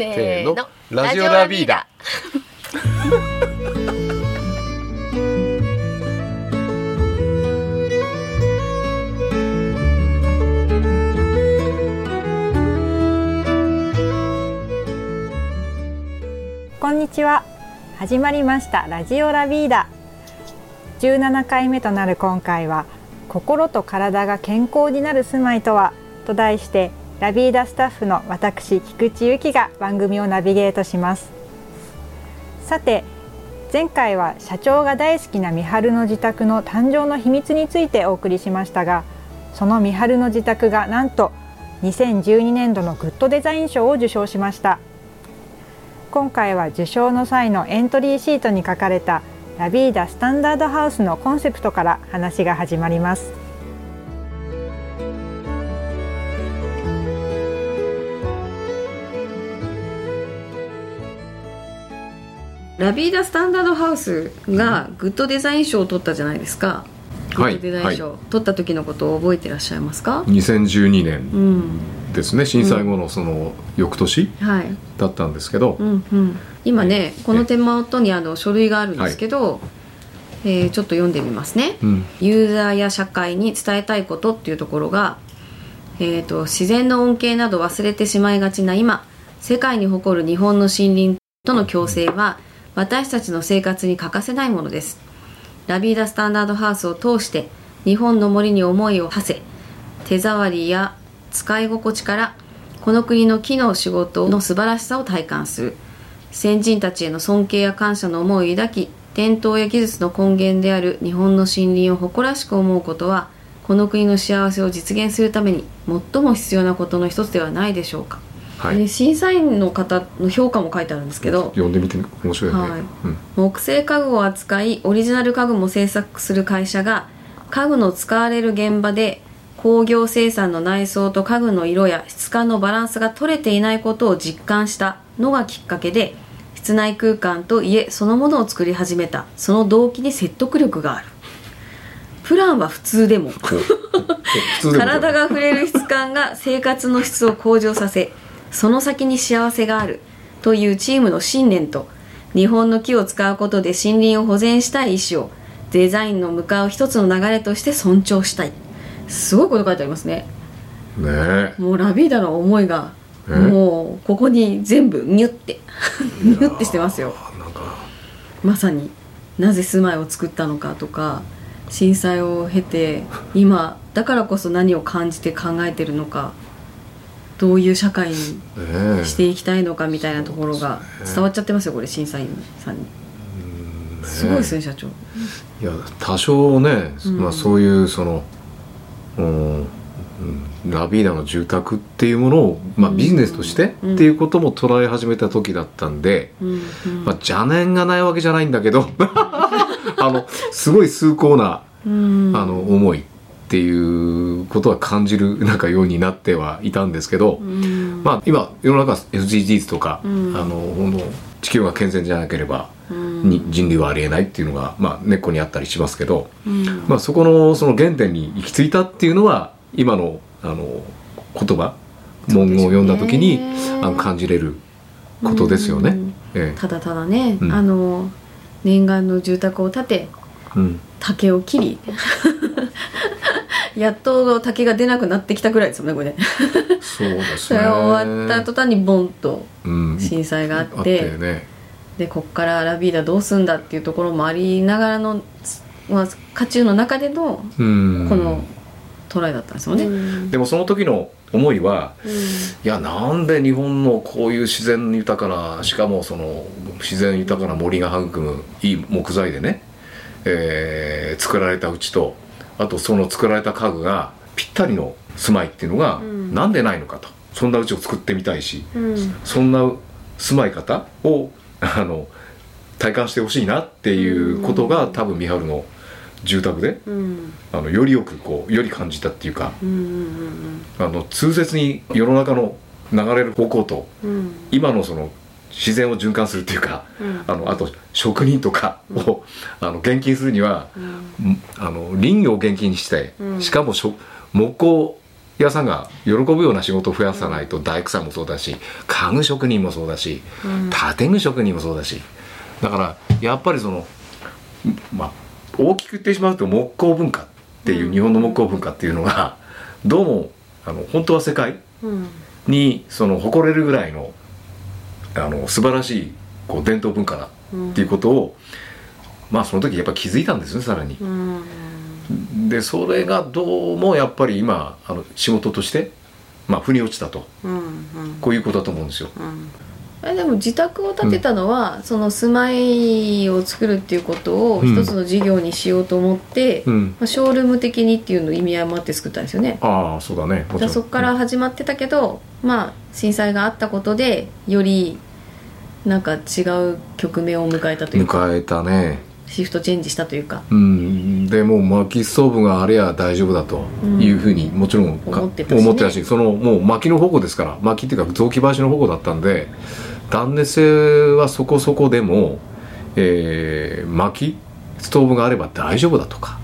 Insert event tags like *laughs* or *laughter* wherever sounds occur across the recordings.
せーの。ラジオラビーダ。こんにちは。始まりました。ラジオラビーダ。17回目となる今回は心と体が健康になる住まいとは？と題してラビーダスタッフの私菊池由紀が番組をナビゲートします。さて前回は社長が大好きな三春の自宅の誕生の秘密についてお送りしましたがその三春の自宅がなんと2012年度のグッドデザイン賞を受賞しました。今回は受賞の際のエントリーシートに書かれたラビーダスタンダードハウスのコンセプトから話が始まります。ラビーダスタンダードハウスがグッドデザイン賞を取ったじゃないですか、グはい。ッドデザイン賞、取った時のことを覚えてらっしゃいますか？2012年うん。ですね。震災後のその翌年はい、だったんですけど、うんうん、今ねこの手元にあの書類があるんですけど、えーちょっと読んでみますね、うん。ユーザーや社会に伝えたいことっていうところが、えー、と自然の恩恵など忘れてしまいがちな今世界に誇る日本の森林との共生は私たちの生活に欠かせないものです。ラビーダスタンダードハウスを通して日本の森に思いを馳せ手触りや使い心地からこの国の木の仕事の素晴らしさを体感する。先人たちへの尊敬や感謝の思いを抱き伝統や技術の根源である日本の森林を誇らしく思うことはこの国の幸せを実現するために最も必要なことの一つではないでしょうか、はい。で審査員の方の評価も書いてあるんですけど。読んでみて面白いよね、はい。うん。木製家具を扱いオリジナル家具も製作する会社が家具の使われる現場で工業生産の内装と家具の色や質感のバランスが取れていないことを実感したのがきっかけで室内空間と家そのものを作り始めた。その動機に説得力がある。プランは普通でも。*laughs* 体が触れる質感が生活の質を向上させその先に幸せがある。というチームの信念と日本の木を使うことで森林を保全したい意思をデザインの向かう一つの流れとして尊重したい。すごいこと書いてありますね。ね。えもうラビーダの思いがえ？もうここに全部ニュってニュってしてますよ。まさになぜ住まいを作ったのかとか震災を経て今だからこそ何を感じて考えてるのかどういう社会にしていきたいのかみたいなところが伝わっちゃってますよこれ審査員さんに。すごいですね社長。いや多少ね、うん。まあ、そういうその、うんうんラビーダの住宅っていうものを、まあ、うん。ビジネスとしてっていうことも捉え始めた時だったんで、まあ、邪念がないわけじゃないんだけど *laughs* あのすごい崇高な、うん。あの思いっていうことは感じる *laughs* なんかようになってはいたんですけど、うん。まあ、今世の中 SDGs とか、うん。あのほんの地球が健全じゃなければ、うん。に人類はありえないっていうのが、まあ、根っこにあったりしますけど、うん。まあ、そこのその原点に行き着いたっていうのは今のあの言葉文言を読んだ時に、あの感じれることですよね。うん。えただただね、うん。あの念願の住宅を建てえうん。竹を切りやっと竹が出なくなってきたぐらいですよねこれねそうですそね。れ終わった途端にボンとうん、震災があっあっててね。でこっからラビーダどうすんだっていうところもありながらの、まあ、渦中の中でのうん、このトライだったんですよね。でもその時の思いはうんいやなんで日本のこういう自然豊かなしかもその自然豊かな森が育むいい木材でね、えー作られた家とあとその作られた家具がぴったりの住まいっていうのがうん。なんでないのかと。そんな家を作ってみたいしうん。そんな住まい方をあの体感してほしいなっていうことが多分三春の住宅でうん。あのよりよくこうより感じたっていうかあの痛切に世の中の流れる方向とうんうん。今のその自然を循環するっていうか、うん。あのあと職人とかを、あの現金するには、うん。んあの林業を現金にして、うん。しかもしょ木工屋さんが喜ぶような仕事を増やさないと大工さんもそうだし家具職人もそうだし建具職人もそうだし。だからやっぱりそのまあ大きく言ってしまうと木工文化っていう、日本の木工文化っていうのがどうもあの本当は世界うん。にその誇れるぐらいのあの素晴らしいこう伝統文化だっていうことを、まあその時やっぱ気づいたんですねさらに。うん。でそれがどうもやっぱり今あの仕事として、まあ、腑に落ちたと。うんうん。こういうことだと思うんですよ。えでも自宅を建てたのは、その住まいを作るっていうことを一つの事業にしようと思って、うん、まあ、ショールーム的にっていうのを意味合いもあって作ったんですよね。ああそうだね。もじゃあそこからうん始まってたけど、まあ震災があったことでよりなんか違う局面を迎えたというか。迎えたねシフトチェンジしたというか。うん。でもう薪ストーブがあれや大丈夫だというふうにもちろんか思ってたしね。思ってたしそのもう薪の方向ですから薪っていうか雑木林の方向だったんで断熱性はそこそこでも、えー薪ストーブがあれば大丈夫だとか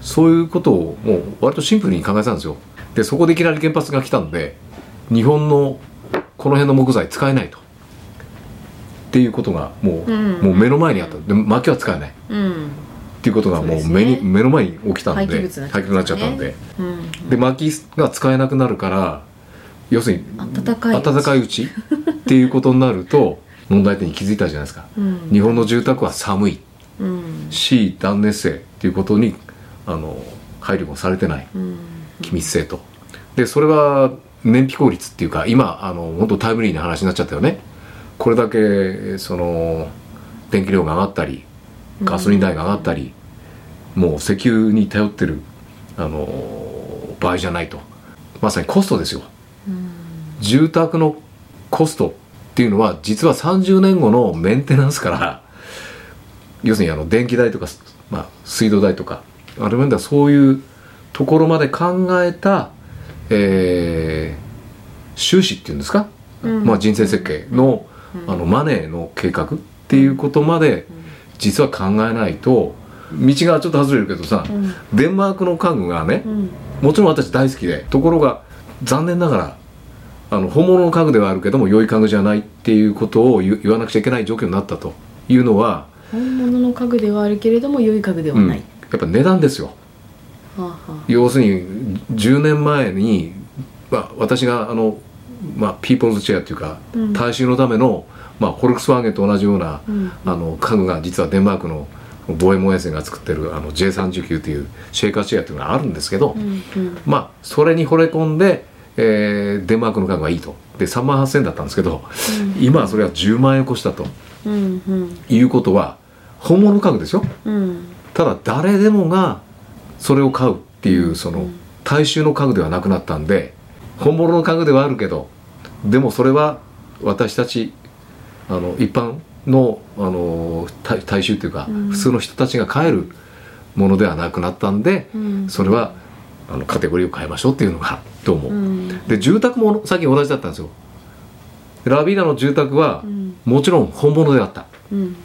そういうことをもう割とシンプルに考えてたんですよ。でそこでいきなり原発が来たんで日本のこの辺の木材使えないとっていうことがもう,、うん。もう目の前にあった。で薪は使えない。うん。っていうことがもそうですね。う目に、目の前に起きたんで廃棄物になっちゃったね。廃棄物になっちゃったんで。うん。で薪が使えなくなるから要するに暖かい。暖かいうち *laughs* っていうことになると問題点に気づいたじゃないですか。うん。日本の住宅は寒い。うん。し断熱性っていうことにあの配慮もされてない。うん。気密性と。でそれは燃費効率っていうか今あの本当タイムリーな話になっちゃったよねこれだけその電気量が上がったりガソリン代が上がったり、もう石油に頼ってるあの場合じゃないと。まさにコストですよ。住宅のコストっていうのは実は30年後のメンテナンスから要するにあの電気代とか、まあ、水道代とかある面ではそういうところまで考えた、えー収支っていうんですか、うん。まあ、人生設計の,、あのマネーの計画っていうことまで実は考えないと道がちょっと外れるけどさ、うん。デンマークの家具がね、うん。もちろん私大好きでところが残念ながらあの本物の家具ではあるけども良い家具じゃないっていうことを言言わなくちゃいけない状況になったというのは、本物の家具ではあるけれども良い家具ではうん、ない、やっぱ値段ですよ。はあはあ。要するに10年前に、まあ、私があの、まあ、ピーポーズチェアっていうか、うん。大衆のための、まあ、フォルクスワーゲンと同じような、うん。あの家具が実はデンマークの防衛門衛星が作ってるあの J39 っていうシェイカーチェアっていうのがあるんですけど、うんうん。まあそれに惚れ込んで、えーデンマークの家具がいいと。で3万8000円だったんですけど、今はそれは10万円越したと。うんうん。いうことは本物家具ですよ。うん。ただ誰でもがそれを買うっていうその大衆の家具ではなくなったんで本物の家具ではあるけどでもそれは私たちあの一般のあの大大衆というか、うん。普通の人たちが買えるものではなくなったんで、うん。それはあのカテゴリーを変えましょうっていうのがどうも、う。ん。で住宅もさっき同じだったんですよ。ラビーナの住宅は、うん。もちろん本物であった。うん。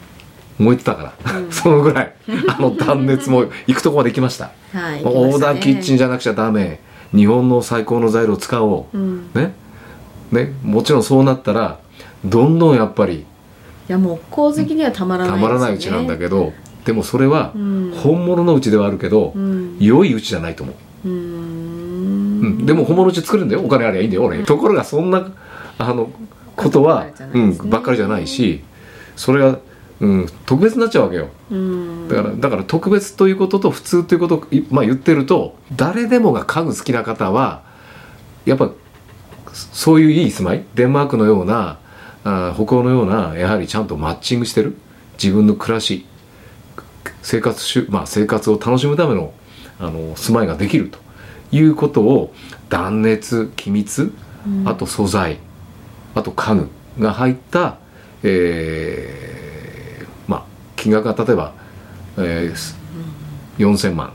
燃えてたから、うん。*laughs* そのぐらい。あの断熱も行くとこまで行きました。はいオーダーキッチンじじゃなくちゃダメ日本の最高の材料を使おう、うん。ね。ね。もちろんそうなったらどんどんやっぱりいや木工好きにはたまらないたまらないうちなんだけど、でもそれはうん。本物のうちではあるけど、うん。良いうちじゃないと思う。うーうん。んでも本物うち作るんだよ。お金ありゃいいんだよ俺。ところがそんなあのことはばっかりじゃないですね。うん、ばっかりじゃないしそれが、うん、特別になっちゃうわけよ。うん。だからだから特別ということと普通ということをいまあ、言ってると誰でもが家具好きな方はやっぱそういういい住まいデンマークのようなあー北欧のようなやはりちゃんとマッチングしてる自分の暮らし生活しゅ、まあ、生活を楽しむためのあの住まいができるということを断熱気密うん。あと素材あと家具が入った、えーまあ金額が例えば、えー4000万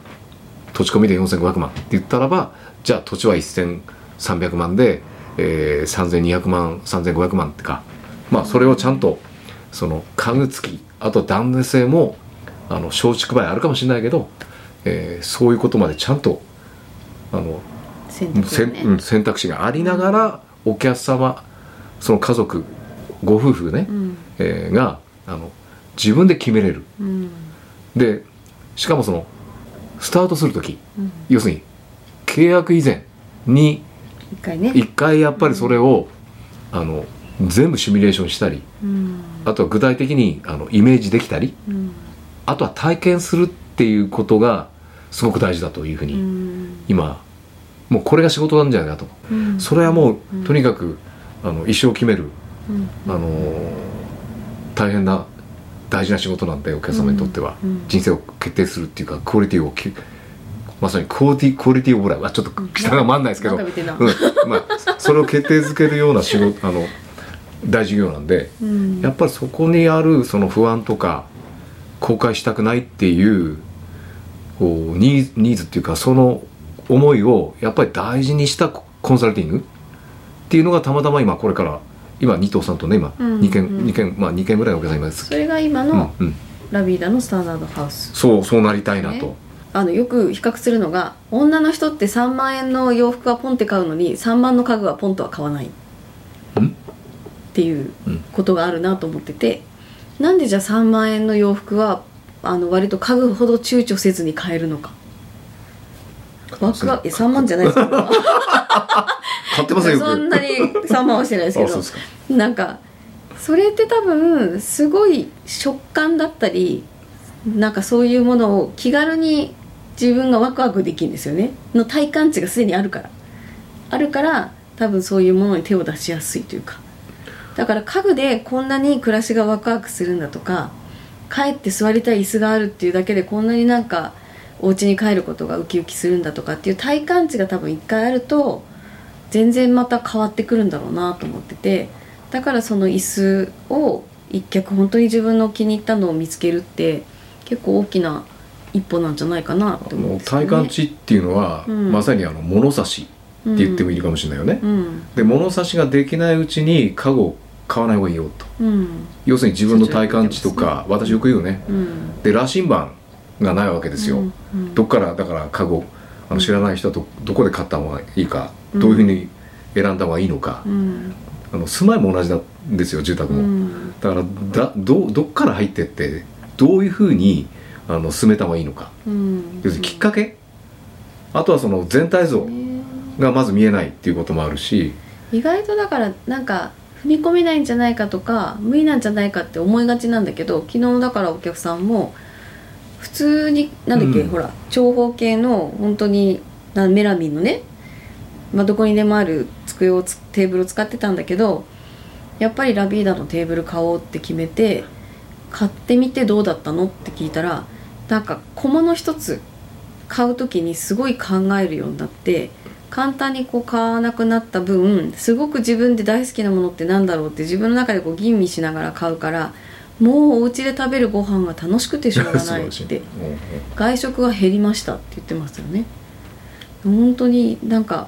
土地込みで4500万って言ったらばじゃあ土地は1300万で、えー3200万3500万ってかまあそれをちゃんとその家具付きあと断熱性もあの松竹梅あるかもしれないけど、えーそういうことまでちゃんとあの選択ね。うん選択肢がありながらお客様その家族ご夫婦ね、うん。えーがあの自分で決めれる。うん。でしかもそのスタートする時うん。要するに契約以前に一回ね。一回やっぱりそれを、あの全部シミュレーションしたりうん。あとは具体的にあのイメージできたりうん。あとは体験するっていうことがすごく大事だというふううに、ん。今もうこれが仕事なんじゃないかと。うん。それはもう、うん。とにかくあの一生決める、うん。あの大変な大事な仕事なんでお客様にとっては、人生を決定するっていうかクオリティをきまさにクオリティクオリティオブライはちょっと下が回んないですけど、うん。まあ、それを決定づけるような仕事あの大事業なんでうん。やっぱりそこにあるその不安とか後悔したくないっていうこうニーズニーズっていうかその思いをやっぱり大事にしたコンサルティングっていうのがたまたま今これから今二藤さんとね今うん2件、うん。二件まあ2件ぐらいお客さんいます。それが今うんのうん。ラビーダのスタンダードハウス。そうそうなりたいなと、ね。あのよく比較するのが女の人って3万円の洋服はポンって買うのに3万の家具はポンとは買わない。っていうことがあるなと思ってて。なんでじゃあ3万円の洋服はあの割と家具ほど躊躇せずに買えるのかワクワクえ3万じゃないですか。*laughs* 買ってますよよく。そんなに3万はしてないですけど。なんかそれって多分すごい食感だったりなんかそういうものを気軽に自分がワクワクできるんですよね。の体感値がすでにあるから。あるから多分そういうものに手を出しやすいというか。だから家具でこんなに暮らしがワクワクするんだとか帰って座りたい椅子があるっていうだけでこんなになんかお家に帰ることがウキウキするんだとかっていう体感値が多分一回あると全然また変わってくるんだろうなと思っててだからその椅子を一脚本当に自分の気に入ったのを見つけるって結構大きな一歩なんじゃないかなって思うんですよね。体感値っていうのは、うん。まさにあの物差しって言ってもいいかもしれないよね、うん。で物差しができないうちに家具を買わない方がいいよと。うん。要するに自分の体感値とか、私よく言うよね。うん。で羅針盤がないわけですよ、うんうん。どっからだから家具をあの知らない人はどどこで買った方がいいか、うん。どういうふうに選んだ方がいいのか、うん。あの住まいも同じなんですよ住宅も、うん。だからだどどっから入ってってどういうふうにあの進めた方がいいのか。うん。要するにきっかけ。あとはその全体像ねがまず見えないっていうこともあるし。意外とだからなんか踏み込めないんじゃないかとか無理なんじゃないかって思いがちなんだけど昨日だからお客さんも普通になんだっけ、うん。ほら長方形の本当になメラミンのね、まあ、どこにでもある机をつテーブルを使ってたんだけどやっぱりラビーダのテーブル買おうって決めて買ってみてどうだったのって聞いたらなんか小物一つ買う時にすごい考えるようになって簡単にこう買わなくなった分すごく自分で大好きなものってなんだろうって自分の中でこう吟味しながら買うからもうお家で食べるご飯が楽しくてしょうが素ないって。*laughs* 外食が減りましたって言ってましたよね。本当になんか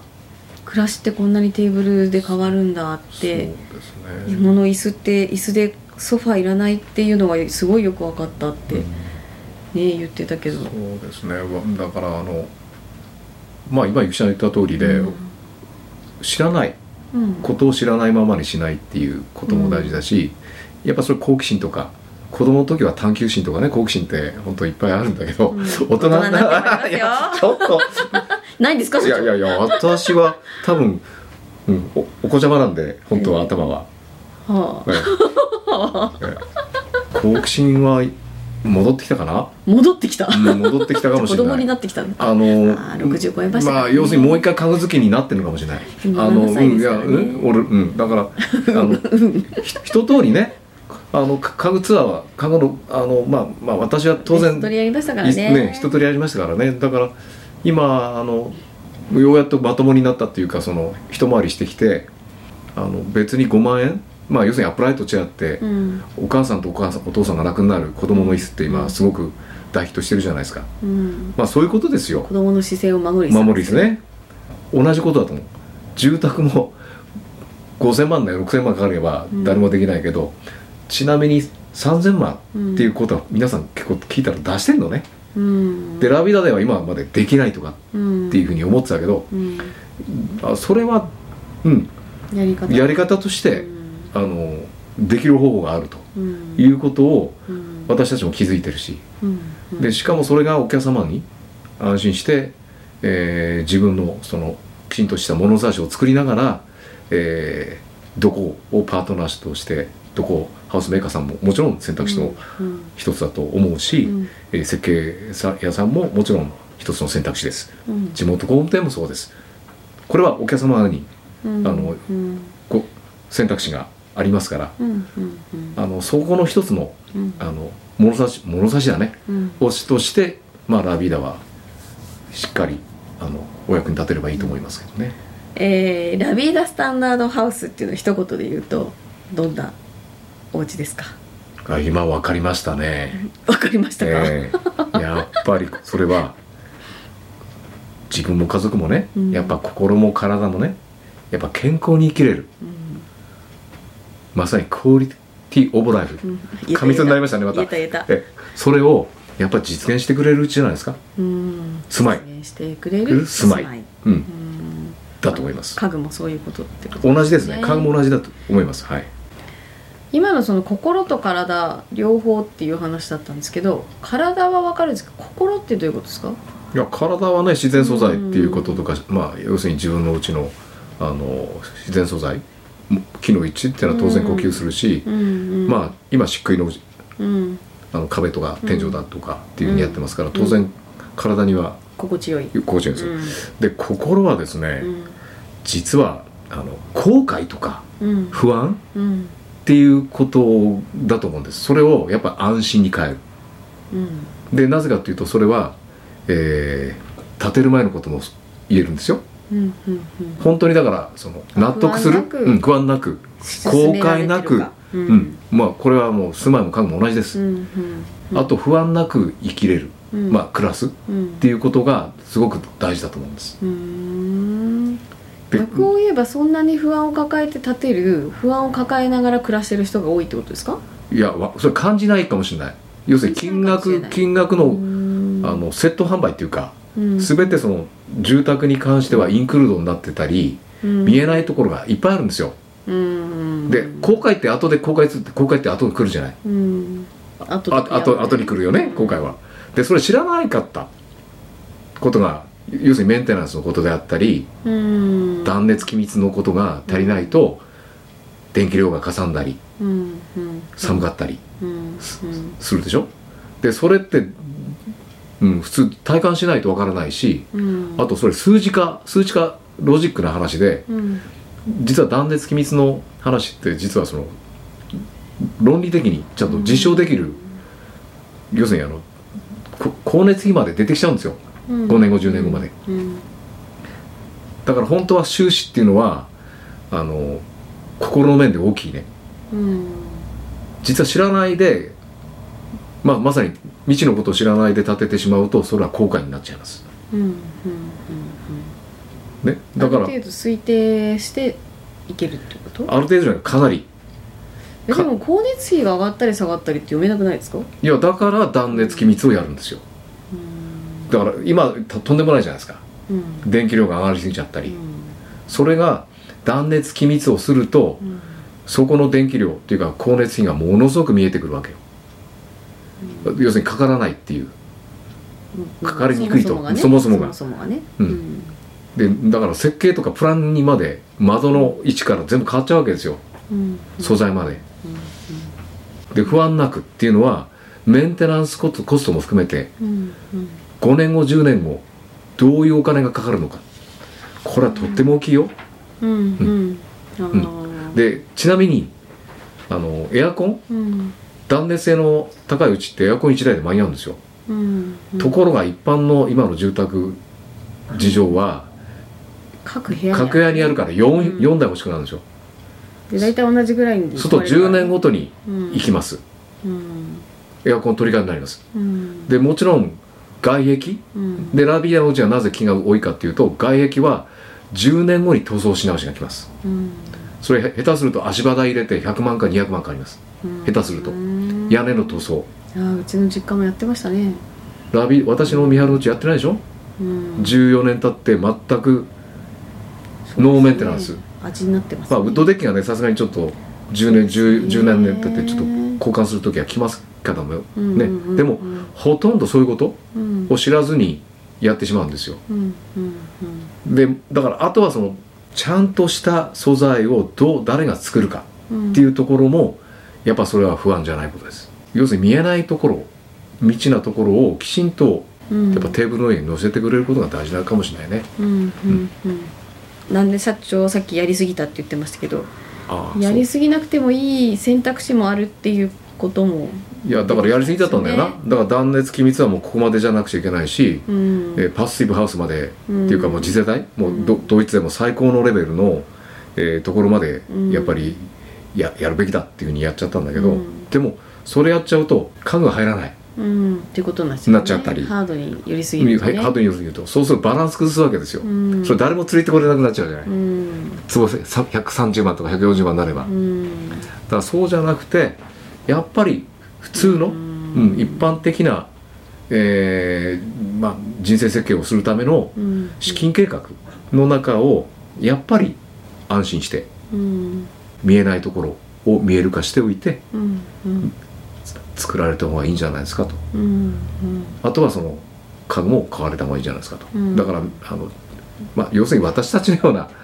暮らしってこんなにテーブルで変わるんだって。ね。物の椅子って椅子でソファーいらないっていうのがすごいよく分かったって、うん。ね言ってたけど。そうですね。わだからあのまあ今ゆきちゃんが言った通りで、うん。知らない。うん。ことを知らないままにしないっていうことも大事だし、やっぱそれ好奇心とか子供の時は探求心とかね好奇心って本当いっぱいあるんだけど、うん。大人になっ *laughs* いやちょっと。*laughs* ないんですかいやいやいや私は多分、うん、おお子ちゃまなんで本当は頭は、はあ。*laughs* 好奇心は戻ってきたかな、戻ってきた。うん、戻ってきたかもし子供れない。になってきた。あのあー60超えましたねまあ要するにもう一回家具好きになってるのかもしれない。今あの7歳うんいやうん俺うん。だからあのひ一通りねあのか家具ツアーは家具のあのまあまあ私は当然一通りやりましたからいね一通りやりましたからね。だから今あのようやっとまともになったっていうかその一回りしてきてあの別に5万円まあ要するにアップライトチェアって、うん。お母さんとお母さんお父さんが亡くなる子供の椅子って今すごく大ヒットしてるじゃないですか。うん。まあそういうことですよ。子供の姿勢を守り守りです。ね。同じことだと思う。住宅も5000万ね6000万かかればうん。誰もできないけど、ちなみに3000万っていうことは皆さん結構聞いたら出してんのね。うん。でラビダでは今までできないとかうん。っていうふうに思ってたけど、うん。あそれはうん。やり方。やり方として、うん。あのできる方法があるとうん。いうことをうん。私たちも気づいてるし。でしかもそれがお客様に安心して、えー自分のそのきちんとした物差しを作りながら、えーどこをパートナーとしてどこをハウスメーカーさんももちろん選択肢のうん一つだと思うし、うん。えー設計さ屋さんももちろん一つの選択肢です。うん。地元工務店もそうです。これはお客様にうん。あのうん。こう選択肢がありますからあのそこの一つのうん。あの物差し物差しだね。うん。をしとして、まあ、ラビーダはしっかりあのお役に立てればいいと思いますけどね。えーラビーダスタンダードハウスっていうのを一言で言うとどんなお家ですか？あ今分かりましたね。わかりましたか、ええ。やっぱりそれは自分も家族もね、うん。やっぱ心も体もねやっぱ健康に生きれる。うん。まさにクオリティオブライフ、うん。過密になりましたねまた。言えた言えた。えそれをやっぱ実現してくれるうちじゃないですか？うん。住まい。してくれる住まい。うん。うん。だと思います。家具もそういうことってこと同じですね。家具も同じだと思います。はい今のその心と体両方っていう話だったんですけど体は分かるんですけど心ってどういうことですか？いや体はね自然素材っていうこととか、まあ要するに自分のうちのあの自然素材木の一致っていうのは当然呼吸するし、うんうん。まあ今漆喰のうん。あの壁とか天井だとかっていうふうにやってますから、うん。当然体には心地よい。心地いいんですよ、で心はですね、うん。実はあの後悔とかうん。不安うんっていうことだと思うんです。それをやっぱ安心に変える。うん。でなぜかというとそれは、えー建てる前のことも言えるんですよ。うんうんうん。本当にだからその納得する？不安なく後悔なく、ううん。ん。まあこれはもう住まいも家具も同じです、うんうんあと不安なく生きれる、うん。まあ暮らす。っうん。ていうことがすごく大事だと思うんです逆を言えばそんなに不安を抱えて立てる不安を抱えながら暮らしてる人が多いってことですか？いやわそれ感じないかもしれない。要するに金額金額の,、あのセット販売っていうか、全てその住宅に関してはインクルードになってたり、見えないところがいっぱいあるんですよ、うん。で後悔って後で後悔するって後悔って後に来るじゃない？うん。あとあ後後に来るよね後悔は。でそれ知らないかったことが要するにメンテナンスのことであったりうん。断熱気密のことが足りないと電気量がかさんだり寒かったりするでしょ？でそれって、うん、普通体感しないとわからないしうん。あとそれ数字化数値化ロジックな話でうん。実は断熱気密の話って実はその論理的にちゃんと実証できる、要するにあのこ光熱費まで出てきちゃうんですよ。うん5年後10年後まで。うん。だから本当は収支っていうのはあの心の面で大きいね。うん。実は知らないで、まあ、まさに未知のことを知らないで立ててしまうとそれは後悔になっちゃいます。ねだからある程度推定していけるってこと？ある程度じゃないかなり。えでも光熱費が上がったり下がったりって読めなくないですか？いやだから断熱気密をやるんですよ。うんだから今ととんでもないじゃないですか。うん。電気量が上がりすぎちゃったり、うん。それが断熱気密をするとうん。そこの電気量っていうか光熱費がものすごく見えてくるわけよ、要するにかからないっていう。かかりにくいと。そもそもがうん。でだから設計とかプランにまで窓の位置から全部変わっちゃうわけですよ。うん。素材まで。うん。で不安なくっていうのはメンテナンスコストコストも含めてうん。うん5年後10年後どういうお金がかかるのか。これはとっても大きいよ。うんうん。でちなみにあのエアコン？うん。断熱性の高いうちってエアコン1台で間に合うんですよ、うん。うん。ところが一般の今の住宅事情は各部屋各部屋にあるから 4,、うん。4台欲しくなるんですよ。で大体同じぐらいにそうすると10年ごとに行行きます、うん。エアコン取り替えになります。うん。でもちろん外壁？うん。でラビアのうちはなぜ金額が多いかっていうと外壁は10年後に塗装し直しが来ます。うん。それへ下手すると足場代入れて100万か200万かかります。うん。下手すると。うん屋根の塗装あーうちの実家もやってましたね。ラビ私の三春のうちやってないでしょ？うん。14年経って全くノーメンテナンス。味になってます、まあウッドデッキがねさすがにちょっと10年10 10何年経ってちょっとね交換する時は来ますけどもうんねうんうんうん。でもほとんどそういうことうん。を知らずにやってしまうんですよ。うんうんうん。でだからあとはそのちゃんとした素材をどう誰が作るかうん。っていうところもやっぱそれは不安じゃないことです。要するに見えないところ未知なところをきちんとうん。やっぱテーブルの上に乗せてくれることが大事なのかもしれないね、うんうんうん。なんで社長さっきやりすぎたって言ってましたけどやりそすぎなくてもいい選択肢もあるっていうことも。ういやだからやりすぎだったんだよな、そうだから断熱気密はもうここまでじゃなくちゃいけないし、うん。えーパッシブハウスまで、うん。っていうかもう次世代？もうどドイツでも最高のレベルの、えーところまでうん。やっぱりややるべきだっていうふうにやっちゃったんだけど、うん。でもそれやっちゃうと家具が入らない。うん。っていうことなんですよね。なっちゃったり。ハードに寄りすぎるとね。ハードに言うと。そうするとバランス崩すわけですよ、うん。それ誰も連れてこれなくなっちゃうじゃない、うん。坪せさ130万とか140万になれば、うだんからそうじゃなくてやっぱり普通の、ううんん一般的な、えーまあ、人生設計をするためのうん。資金計画の中をやっぱり安心してうん。見えないところを見える化しておいて作られた方がいいんじゃないですかと。あとはその家具も買われた方がいいんじゃないですかと、うん。だからあの、まあ、要するに私たちのようなうん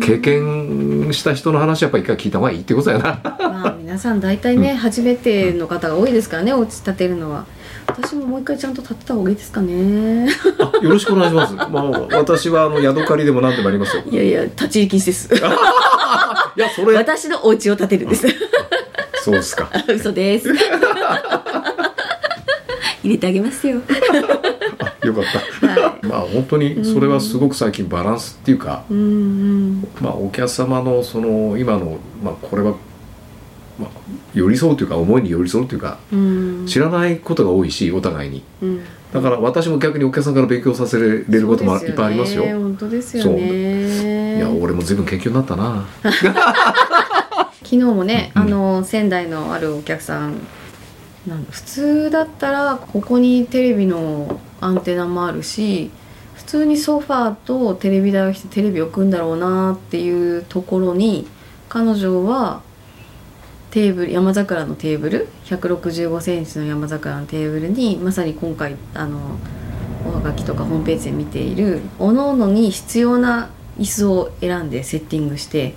経験した人の話はやっぱり一回聞いた方がいいってことだよな。まあ皆さん大体ね、初めての方が多いですからねお家建てるのは。私ももう一回ちゃんと建てた方がいいですかね。あよろしくお願いします、*laughs* まあ、私はあの宿借りでも何でもありますよ。いやいや立ち入り禁止です。*laughs* いやそれ。私のお家を建てるんです。そうですか。*laughs* 嘘です。入れてあげますよ。あ *laughs* よかった。はまあ本当にそれはすごく最近バランスっていうか、いうんうん。まあお客様のその今のまあこれは、まあ、寄り添うというか思いに寄り添うというかうん。知らないことが多いしお互いに。うん。だから私も逆にお客さんから勉強させれることもいっぱいありますよ。本当ですよね。いや俺も随分研究になったな。*laughs* 昨日もね、うん。あの仙台のあるお客さん普通だったらここにテレビのアンテナもあるし普通にソファーとテレビ台をしてテレビ置くんだろうなっていうところに彼女はテーブル山桜のテーブル1 6 5センチの山桜のテーブルにまさに今回あのおはがきとかホームページで見ている各々に必要な椅子を選んでセッティングして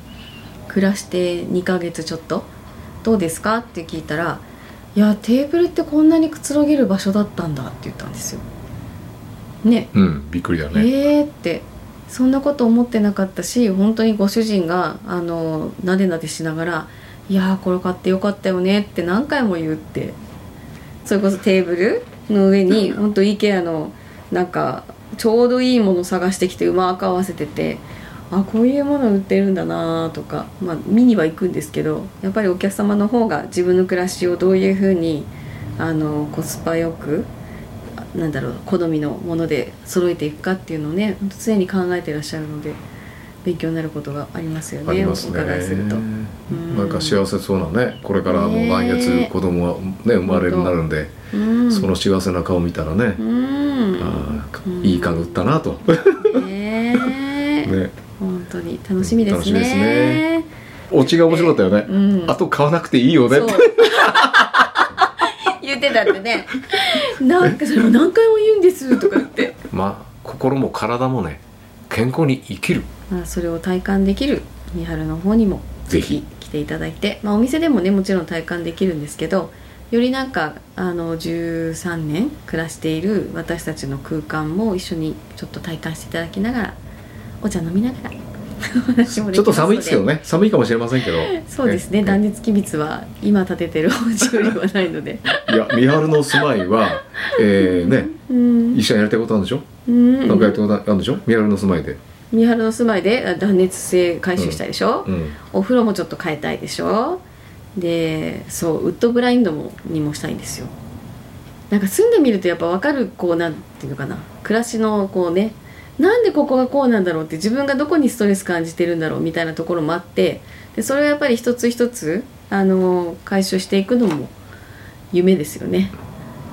暮らして2ヶ月ちょっとどうですかって聞いたら「いやテーブルってこんなにくつろげる場所だったんだ」って言ったんですよ。ね。うんびっくりだね、えーって。そんなこと思ってなかったし本当にご主人があのなでなでしながら「いやーこれ買ってよかったよね」って何回も言うって。それこそテーブルの上に *laughs* 本当 IKEA のなんかちょうどいいもの探してきてうまく合わせててあこういうもの売ってるんだなとか、まあ、見には行くんですけどやっぱりお客様の方が自分の暮らしをどういうふうにあのコスパよくなんだろう好みのもので揃えていくかっていうのをね常に考えてらっしゃるので勉強になることがありますよねありますおね伺いすると。ん。なんか幸せそうなねこれからもうね。来月子供がね生まれるようになるんで、うん。その幸せな顔見たらね、うん。あいい家具売ったなと、ねえ。ね。本当に楽しみですね。楽しみですね。オチが面白かったよね、うん。あと買わなくていいよね。って言ってたってね。*laughs* なんかそれを何回も言うんですとか言って、まあ心も体もね健康に生きる。まあ、それを体感できる三春の方にもぜひ。来ていただいて、まあ、お店でもねもちろん体感できるんですけどよりなんかあの13年暮らしている私たちの空間も一緒にちょっと体感していただきながらお茶飲みながら *laughs* ちょっと寒いですけどね。*laughs* 寒いかもしれませんけど。そうですね。断熱機密は今建ててるお家よりはないので。*laughs* いや三春の住まいはえー、ね。うん。一緒にやりたいことあるんでしょ、うん。なんかやりたいことあるんでしょ？三春の住まいで。三春の住まいであ断熱性回収したいでしょ、うん。お風呂もちょっと変えたいでしょ？でそうウッドブラインドもにもしたいんですよ。なんか住んでみるとやっぱ分かるこうなんていうのかな。暮らしのこうねなんでここがこうなんだろうって自分がどこにストレス感じてるんだろうみたいなところもあってでそれをやっぱり一つ一つあの回収していくのも夢ですよね、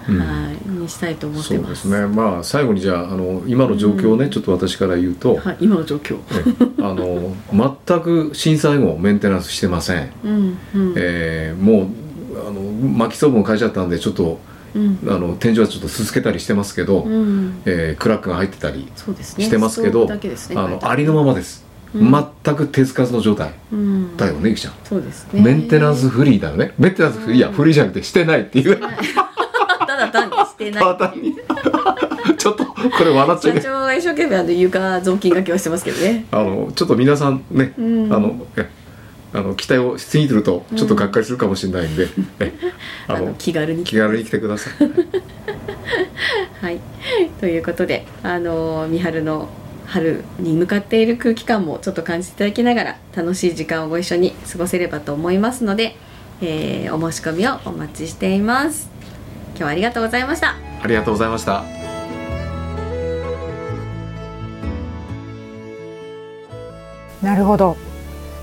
うん。はい。にしたいと思っそうてまですすね。まあ最後にじゃああの今の状況をね、ちょっと私から言うと、はい、今の状況。えあの全く震災後メンテナンスしてません、うんうん。えーもうあの薪ストーブも変えちゃったんでちょっとうん。あの天井はちょっとすすけたりしてますけど、うん。えークラックが入ってたりしてますけど、ブだけですねあのありのままです、うん。全く手つかずの状態。うん。だよねゆきちゃん、そうですね。メンテナンスフリーだよね。メンテナンスフリーいや。うん。フリーじゃなくてしてないっていう。*laughs* ただ単にしてない。ただ単に。*laughs* ちょっとこれ笑っちゃいけない社長が一生懸命あの床雑巾がけをしてますけどね。あのちょっと皆さんね、うん。あのえあの期待をしすぎてるとちょっとがっかりするかもしれないんで、えあのあの気軽に。気軽に来てください。*laughs* はい。ということであの三春の春に向かっている空気感もちょっと感じていただきながら楽しい時間をご一緒に過ごせればと思いますので、えーお申し込みをお待ちしています。今日はありがとうございましたありがとうございました。なるほど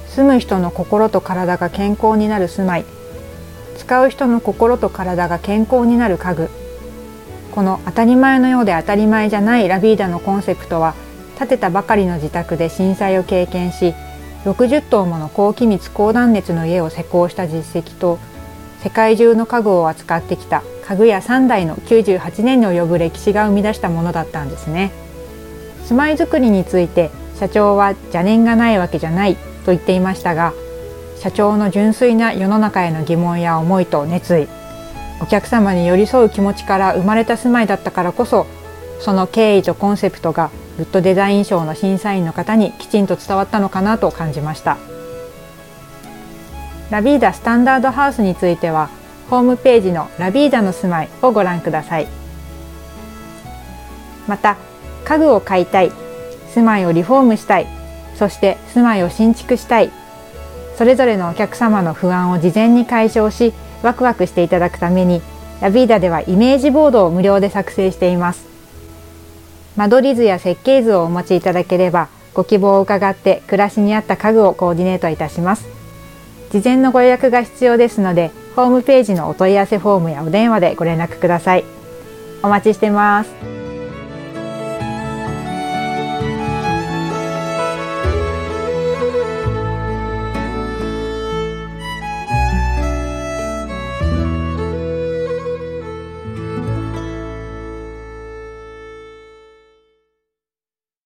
住む人の心と体が健康になる住まい。使う人の心と体が健康になる家具。この当たり前のようで当たり前じゃないラビーダのコンセプトは建てたばかりの自宅で震災を経験し60棟もの高気密高断熱の家を施工した実績と世界中の家具を扱ってきた家具屋3代の98年に及ぶ歴史が生み出したものだったんですね。住まいづくりについて社長は邪念がないわけじゃない。と言っていましたが社長の純粋な世の中への疑問や思いと熱意お客様に寄り添う気持ちから生まれた住まいだったからこそその経緯とコンセプトがグッドデザイン賞の審査員の方にきちんと伝わったのかなと感じました。ラビーダスタンダードハウスについてはホームページのラビーダの住まいをご覧ください。また家具を買いたい住まいをリフォームしたいそして住まいを新築したい。それぞれのお客様の不安を事前に解消しワクワクしていただくためにラビーダではイメージボードを無料で作成しています。間取り図や設計図をお持ちいただければご希望を伺って暮らしに合った家具をコーディネートいたします。事前のご予約が必要ですのでホームページのお問い合わせフォームやお電話でご連絡ください。お待ちしてます。